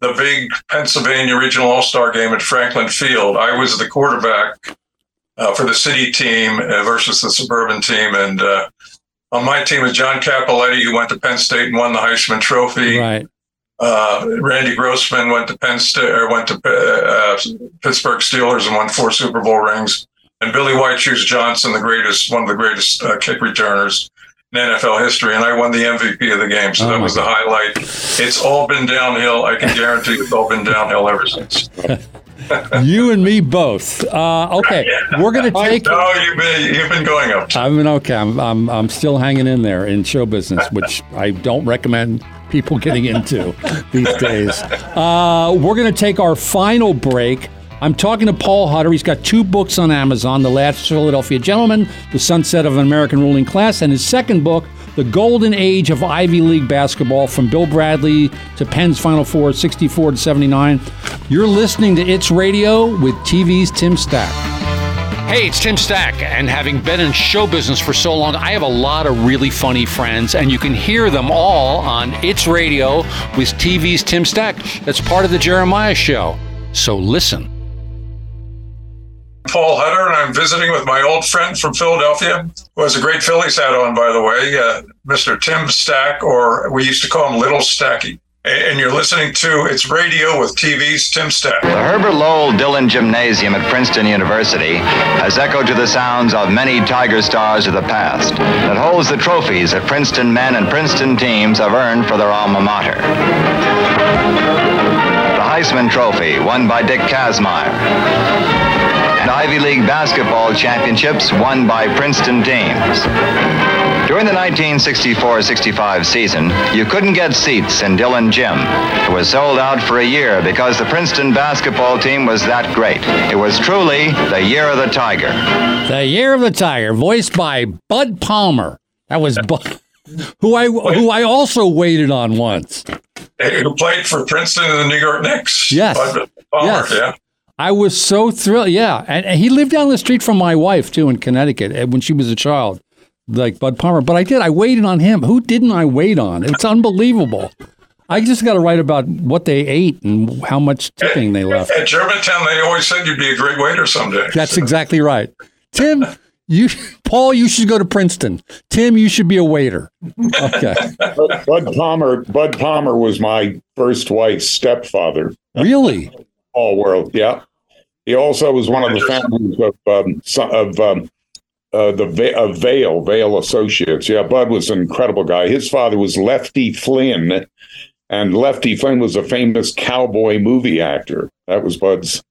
the big Pennsylvania Regional All Star game at Franklin Field. I was the quarterback uh, for the city team uh, versus the suburban team, and uh, on my team was John Cappelletti, who went to Penn State and won the Heisman Trophy. Right. Uh, Randy Grossman went to Penn State or went to uh, Pittsburgh Steelers and won four Super Bowl rings. And Billy White Shoes Johnson, the greatest, one of the greatest uh, kick returners in NFL history, and I won the MVP of the game. So Oh, that was the highlight. It's all been downhill. I can guarantee it's all been downhill ever since. you and me both. Uh, okay, we're gonna take. No, you've been you've been going up. I've been okay. I'm, I'm I'm still hanging in there in show business, which I don't recommend people getting into these days. Uh, we're going to take our final break. I'm talking to Paul Hutter. He's got two books on Amazon The Last Philadelphia Gentleman, The Sunset of an American Ruling Class, and his second book, The Golden Age of Ivy League Basketball from Bill Bradley to Penn's Final Four, 64 to 79. You're listening to It's Radio with TV's Tim Stack. Hey, it's Tim Stack, and having been in show business for so long, I have a lot of really funny friends, and you can hear them all on It's Radio with TV's Tim Stack. That's part of the Jeremiah Show. So listen. Paul Hutter, and I'm visiting with my old friend from Philadelphia, who has a great Phillies hat on, by the way, uh, Mr. Tim Stack, or we used to call him Little Stacky. and you're listening to It's Radio with TV's Tim Stack. The Herbert Lowell Dillon Gymnasium at Princeton University has echoed to the sounds of many Tiger stars of the past that holds the trophies that Princeton men and Princeton teams have earned for their alma mater. Heisman Trophy, won by Dick Kazmaier. And Ivy League basketball championships won by Princeton teams. During the 1964-65 season, you couldn't get seats in Dillon Gym. It was sold out for a year because the Princeton basketball team was that great. It was truly the year of the Tiger. The Year of the Tiger, voiced by Bud Palmer. That was Bud, who I who I also waited on once. Who played for Princeton and the New York Knicks? Yes. Bud Palmer, Yes. yeah. I was so thrilled. Yeah, and, and he lived down the street from my wife too in Connecticut uh, when she was a child, like Bud Palmer. But I did. I waited on him. Who didn't I wait on? It's unbelievable. I just got to write about what they ate and how much tipping they left. At Germantown, they always said you'd be a great waiter someday. That's exactly right. Tim, you, Paul, you should go to Princeton. Tim, you should be a waiter. Okay. Bud, Palmer. Bud Palmer was my first wife's stepfather. Really? All world, yeah. He also was one of the founders of um, of um, uh, the Va- of Vail Vail Associates. Yeah, Bud was an incredible guy. His father was Lefty Flynn, and Lefty Flynn was a famous cowboy movie actor. That was Bud's.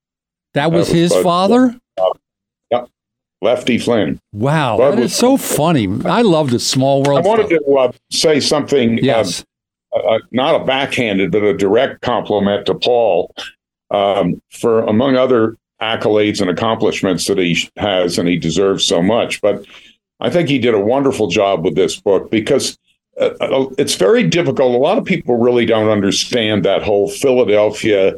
That was That was his Bud. father? Yeah, Lefty Flynn. Wow. Bud That was- is so funny. I love the small world. I wanted stuff. to uh, say something. Yes. Uh, uh, not a backhanded, but a direct compliment to Paul um, for, among other accolades and accomplishments that he has, and he deserves so much. But I think he did a wonderful job with this book because uh, uh, it's very difficult. A lot of people really don't understand that whole Philadelphia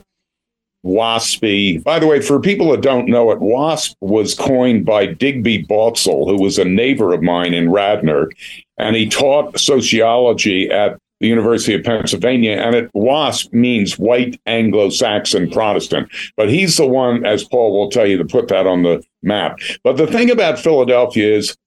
WASPy. By the way, for people that don't know it, WASP was coined by Digby Baltzell, who was a neighbor of mine in Radnor, and he taught sociology at the University of Pennsylvania. And it WASP means White Anglo-Saxon Protestant, but he's the one, as Paul will tell you, to put that on the map. But the thing about Philadelphia is,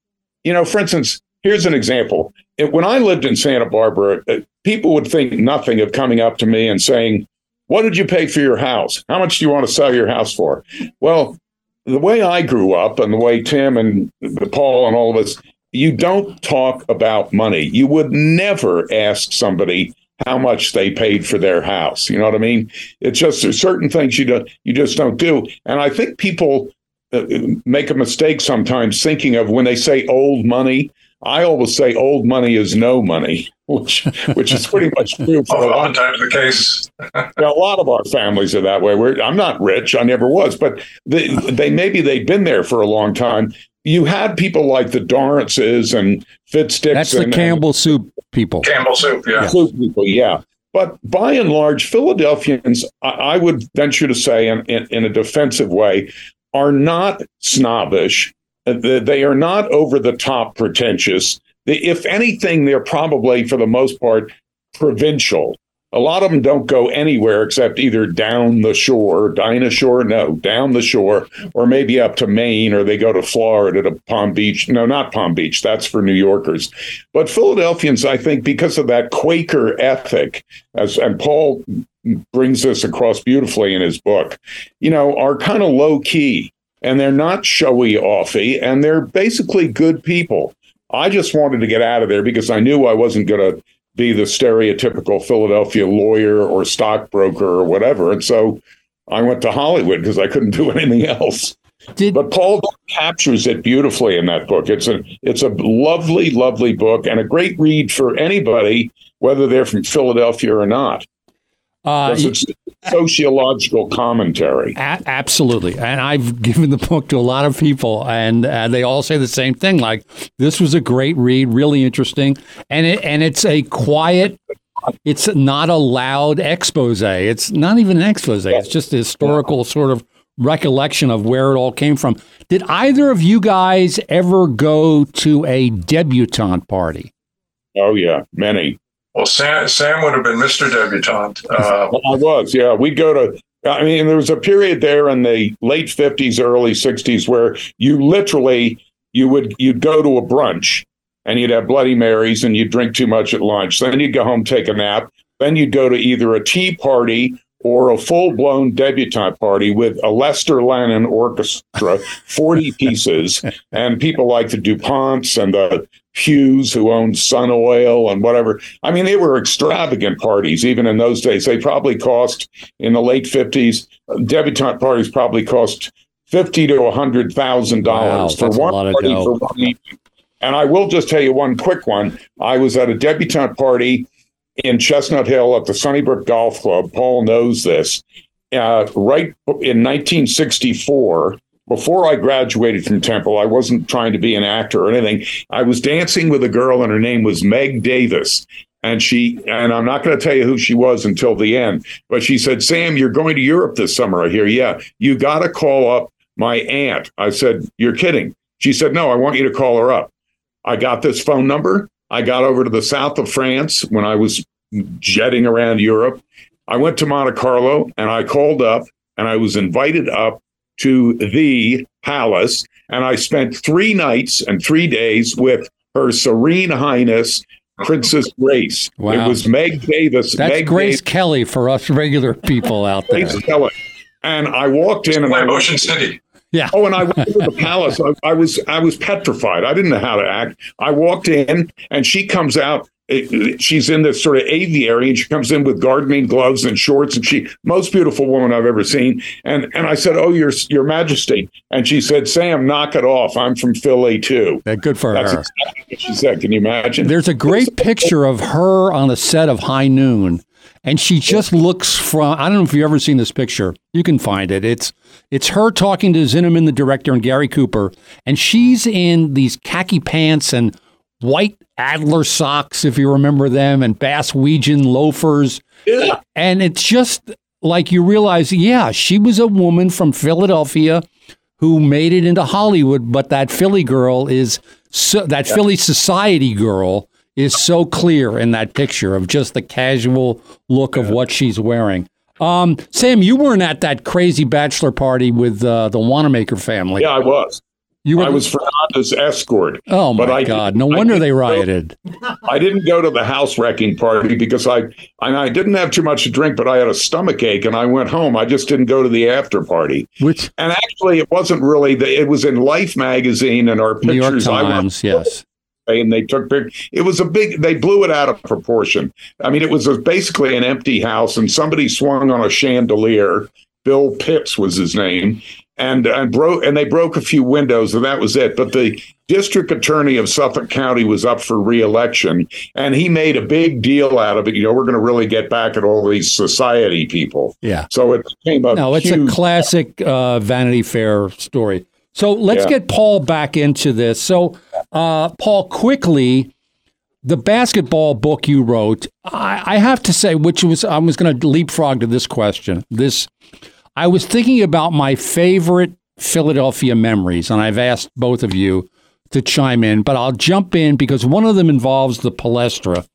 you know, for instance, here's an example. When I lived in Santa Barbara, uh, people would think nothing of coming up to me and saying, what did you pay for your house? How much do you want to sell your house for? Well, the way I grew up and the way Tim and Paul and all of us, you don't talk about money. You would never ask somebody how much they paid for their house. You know what I mean? It's just there's certain things you don't you just don't do. And I think people uh, make a mistake sometimes thinking of when they say old money. I always say old money is no money, which which is pretty much true for a lot Oftentimes the case. yeah, a lot of our families are that way. We're, I'm not rich. I never was, but they, they maybe they've been there for a long time. You had people like the Dorrances and Fitz Dixon. That's the and- Campbell soup people. Campbell soup, yeah. Soup people, yeah. But by and large, Philadelphians, I, I would venture to say, in, in, in a defensive way, are not snobbish. They are not over the top pretentious. If anything, they're probably, for the most part, provincial. A lot of them don't go anywhere except either down the shore, Dinah Shore, no, down the shore, or maybe up to Maine, or they go to Florida to Palm Beach. No, not Palm Beach. That's for New Yorkers. But Philadelphians, I think, because of that Quaker ethic, as and Paul brings this across beautifully in his book, you know, are kind of low key and they're not showy offy and they're basically good people. I just wanted to get out of there because I knew I wasn't going to be the stereotypical Philadelphia lawyer or stockbroker or whatever. And so I went to Hollywood because I couldn't do anything else. but Paul captures it beautifully in that book. It's a it's a lovely, lovely book and a great read for anybody, whether they're from Philadelphia or not. Uh, it's sociological commentary. A- absolutely. And I've given the book to a lot of people, and uh, they all say the same thing. Like, this was a great read, really interesting. And, it, and it's a quiet, it's not a loud expose. It's not even an expose, it's just a historical sort of recollection of where it all came from. Did either of you guys ever go to a debutante party? Oh yeah, many. Well, Sam, Sam would have been Mr. Debutante. Uh, I was, yeah. We'd go to. I mean, there was a period there in the late fifties, early sixties where you literally you would you'd go to a brunch and you'd have Bloody Marys and you'd drink too much at lunch. Then you'd go home, take a nap. Then you'd go to either a tea party or a full blown debutante party with a Lester Lanin orchestra, 40 pieces, and people like the DuPonts and the Hughes who owned Sun Oil and whatever. I mean, they were extravagant parties even in those days. They probably cost in the late 50s, debutante parties probably cost fifty to hundred thousand Wow, dollars for one party dough. for one evening. And I will just tell you one quick one. I was at a debutante party in Chestnut Hill at the Sunnybrook Golf Club. Paul knows this. Uh, right in 1964, before I graduated from Temple, I wasn't trying to be an actor or anything. I was dancing with a girl, and her name was Meg Davis. And she, and I'm not going to tell you who she was until the end, but she said, Sam, you're going to Europe this summer. I hear, yeah, you got to call up my aunt. I said, You're kidding. She said, No, I want you to call her up. I got this phone number. I got over to the south of France when I was jetting around Europe. I went to Monte Carlo and I called up and I was invited up to the palace. And I spent three nights and three days with Her Serene Highness, Princess Grace. Wow. It was Meg Davis. That's Meg Grace Davis, Kelly for us regular people out there. Grace Kelly. And I walked in and Like I Ocean City. Yeah. Oh, and I went to the palace. I, I was I was petrified. I didn't know how to act. I walked in, and she comes out. She's in this sort of aviary, and she comes in with gardening gloves and shorts, and she most beautiful woman I've ever seen. And and I said, "Oh, your Your Majesty," and she said, "Sam, knock it off. I'm from Philly too." Yeah, good for That's her. exactly what she said. Can you imagine? There's a great picture of her on the set of High Noon, and she just looks from. I don't know if you've ever seen this picture. You can find it. It's it's her talking to Zinnemann, the director, and Gary Cooper, and she's in these khaki pants and white Adler socks, if you remember them, and Bass Weejun loafers. Yeah. And it's just like you realize, yeah, she was a woman from Philadelphia who made it into Hollywood, but that Philly girl is so, that Philly society girl is so clear in that picture of just the casual look of what she's wearing. Um, Sam, you weren't at that crazy bachelor party with uh, the Wanamaker family. yeah, I was. You were. I was Fernanda's escort. oh my I God! No I wonder they go- rioted. I didn't go to the house wrecking party because I and I didn't have too much to drink, but I had a stomach ache and I went home. I just didn't go to the after party. Which And actually, it wasn't really. The, it was in Life magazine and our New York pictures. I went Times, yes. And they took it was a big they blew it out of proportion i mean it was a, basically an empty house and somebody swung on a chandelier bill pitts was his name and and broke and they broke a few windows and that was it but the district attorney of suffolk county was up for reelection and he made a big deal out of it you know we're going to really get back at all these society people Yeah. so it came up. No, it's huge, a classic uh, Vanity Fair story. So let's Yeah. get Paul back into this. So, uh, Paul, quickly, the basketball book you wrote, I, I have to say, which was I was going to leapfrog to this question. This, I was thinking about my favorite Philadelphia memories, and I've asked both of you to chime in, but I'll jump in because one of them involves the Palestra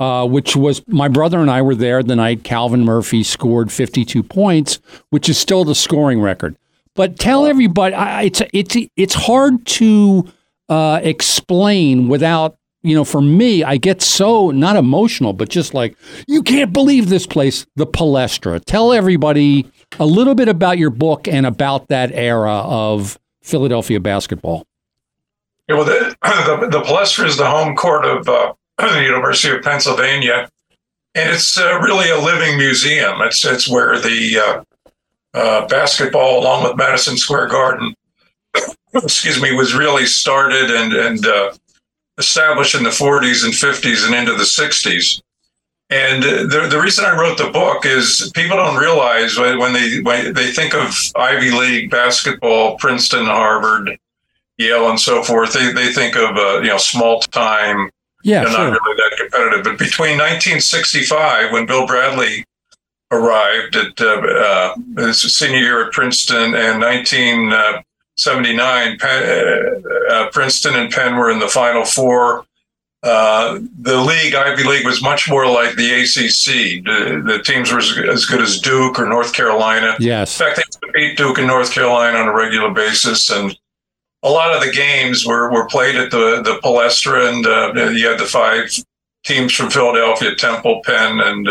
uh, which was my brother and I were there the night Calvin Murphy scored 52 points, which is still the scoring record. But tell everybody, I, it's it's it's hard to uh, explain without you know. For me, I get so not emotional, but just like you can't believe this place, the Palestra. Tell everybody a little bit about your book and about that era of Philadelphia basketball. Yeah, well, the, the, the Palestra is the home court of uh, the University of Pennsylvania, and it's uh, really a living museum. It's it's where the uh, basketball, along with Madison Square Garden, excuse me, was really started and and uh, established in the 40s and 50s and into the 60s. And the, the reason I wrote the book is people don't realize when they when they think of Ivy League basketball, Princeton, Harvard, Yale, and so forth, they, they think of uh, you know small time, Yeah, sure. not really that competitive. But between 1965, when Bill Bradley arrived at uh, uh, his senior year at Princeton, and 1979, Penn, uh, Princeton and Penn were in the Final Four. Uh, the league, Ivy League, was much more like the ACC. The, the teams were as, as good as Duke or North Carolina. Yes. In fact, they beat Duke and North Carolina on a regular basis, and a lot of the games were, were played at the the Palestra, and uh, you had the five teams from Philadelphia, Temple, Penn, and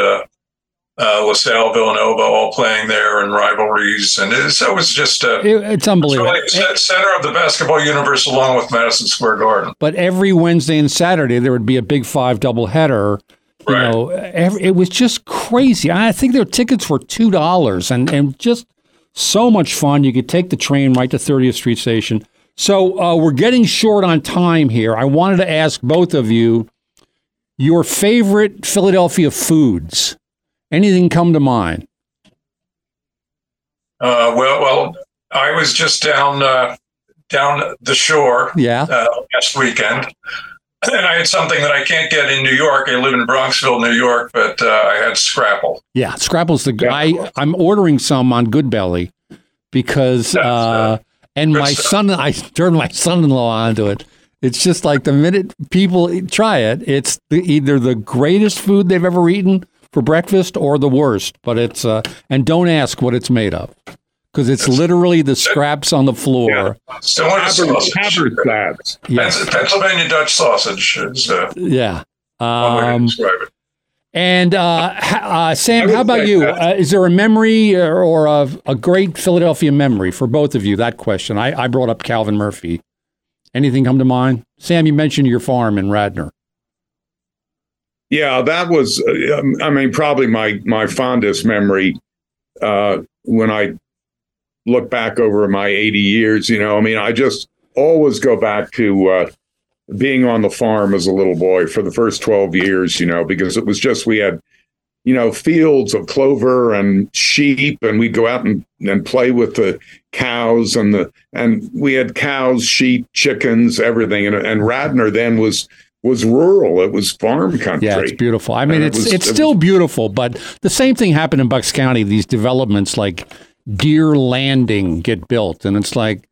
uh, LaSalle, Villanova, all playing there and rivalries, and it, so it was just It- it's unbelievable. it's really the center of the basketball universe, along with Madison Square Garden. But every Wednesday and Saturday there would be a Big Five doubleheader. You know, every, it was just crazy. I think their tickets were two dollars, and and just so much fun. You could take the train right to 30th Street Station. So uh, we're getting short on time here. I wanted to ask both of you your favorite Philadelphia foods. Anything come to mind? Uh, well, well, I was just down uh, down the shore Yeah. uh, last weekend, and I had something that I can't get in New York. I live in Bronxville, New York, but uh, I had scrapple. Yeah, Scrapple's the guy. I'm ordering some on Goldbelly because, uh, and my stuff. son, I turned my son-in-law onto it. It's just like the minute people try it, it's the, either the greatest food they've ever eaten for breakfast or the worst. But it's uh, and don't ask what it's made of because it's literally the scraps on the floor. Similar to sausage. Habersads. Pens- Pennsylvania Dutch sausage is uh, Yeah. one way to Um. And uh, uh, Sam, how about you? Uh, is there a memory or, or a, a great Philadelphia memory for both of you? That question. I, I brought up Calvin Murphy. Anything come to mind? Sam, you mentioned your farm in Radnor. Yeah, that was. uh, um, I mean, probably my my fondest memory uh, when I look back over my 80 years. You know, I mean, I just always go back to uh, being on the farm as a little boy for the first 12 years. You know, because it was just we had you know fields of clover and sheep, and we'd go out and, and play with the cows and the and we had cows, sheep, chickens, everything. And and Radnor then was was rural. It was farm country. Yeah, it's beautiful. I mean, And it it's was- it's it still beautiful, but the same thing happened in Bucks County. These developments like Deer Landing get built, and it's like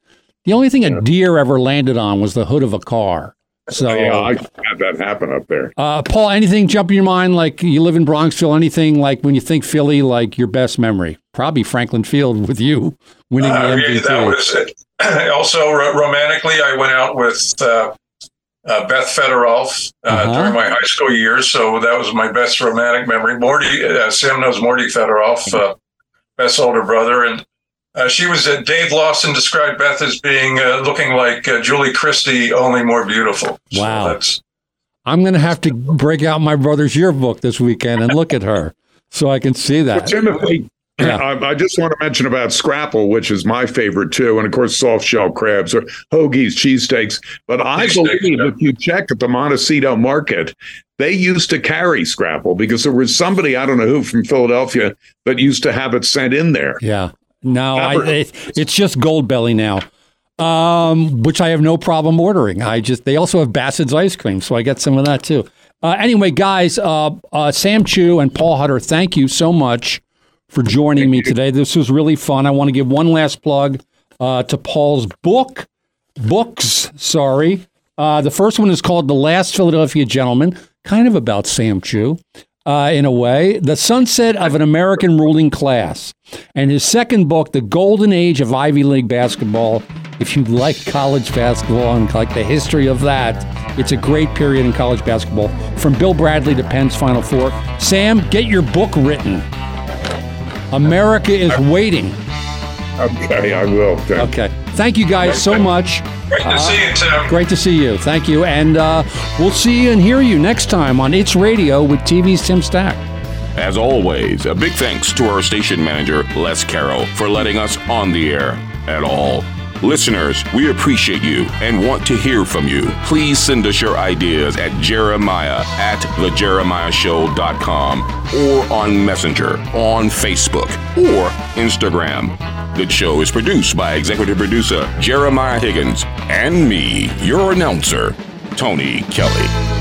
the only thing a deer ever landed on was the hood of a car. So, yeah, I had that happen up there. uh, Paul, anything jump in your mind? Like you live in Bronxville, anything like when you think Philly, like your best memory? Probably Franklin Field with you winning Uh, the yeah, MVP. that was it. also ro- romantically. I went out with uh, uh, Beth Federoff uh, Uh-huh. during my high school years, so that was my best romantic memory. Morty, uh, Sam knows Morty Federoff, uh, Beth's older brother, and uh, she was. Uh, Dave Lawson described Beth as being uh, looking like uh, Julie Christie, only more beautiful. So Wow. that's I'm going to have to break out my brother's yearbook this weekend and look at her so I can see But that. Timothy, Yeah. I, I just want to mention about scrapple, which is my favorite too, and of course soft shell crabs or hoagies, cheesesteaks. But I believe yeah. if you check at the Montecito Market, they used to carry scrapple because there was somebody I don't know who from Philadelphia that used to have it sent in there. Yeah. No, I, it, it's just Goldbelly now, um, which I have no problem ordering. I just they also have Bassett's ice cream, so I get some of that too. Uh, anyway, guys, uh, uh, Sam Chew and Paul Hutter, thank you so much for joining me today. This was really fun. I want to give one last plug uh, to Paul's book, books. Sorry, uh, the first one is called "The Last Philadelphia Gentleman," kind of about Sam Chew uh, in a way, The Sunset of an American Ruling Class. And his second book, The Golden Age of Ivy League Basketball. If you like college basketball and like the history of that, it's a great period in college basketball from Bill Bradley to Penn's Final Four. Sam, get your book written. America is waiting. Okay, I will. Tim. Okay. Thank you guys so much. great to see you, Tim. Great to see you. Thank you. And uh, we'll see you and hear you next time on It's Radio with TV's Tim Stack. As always, a big thanks to our station manager, Les Carroll, for letting us on the air at all. Listeners, we appreciate you and want to hear from you. Please send us your ideas at jeremiah at thejeremiahshow.com or on Messenger, on Facebook, or Instagram. The show is produced by executive producer Jeremiah Higgins and me, your announcer, Tony Kelly.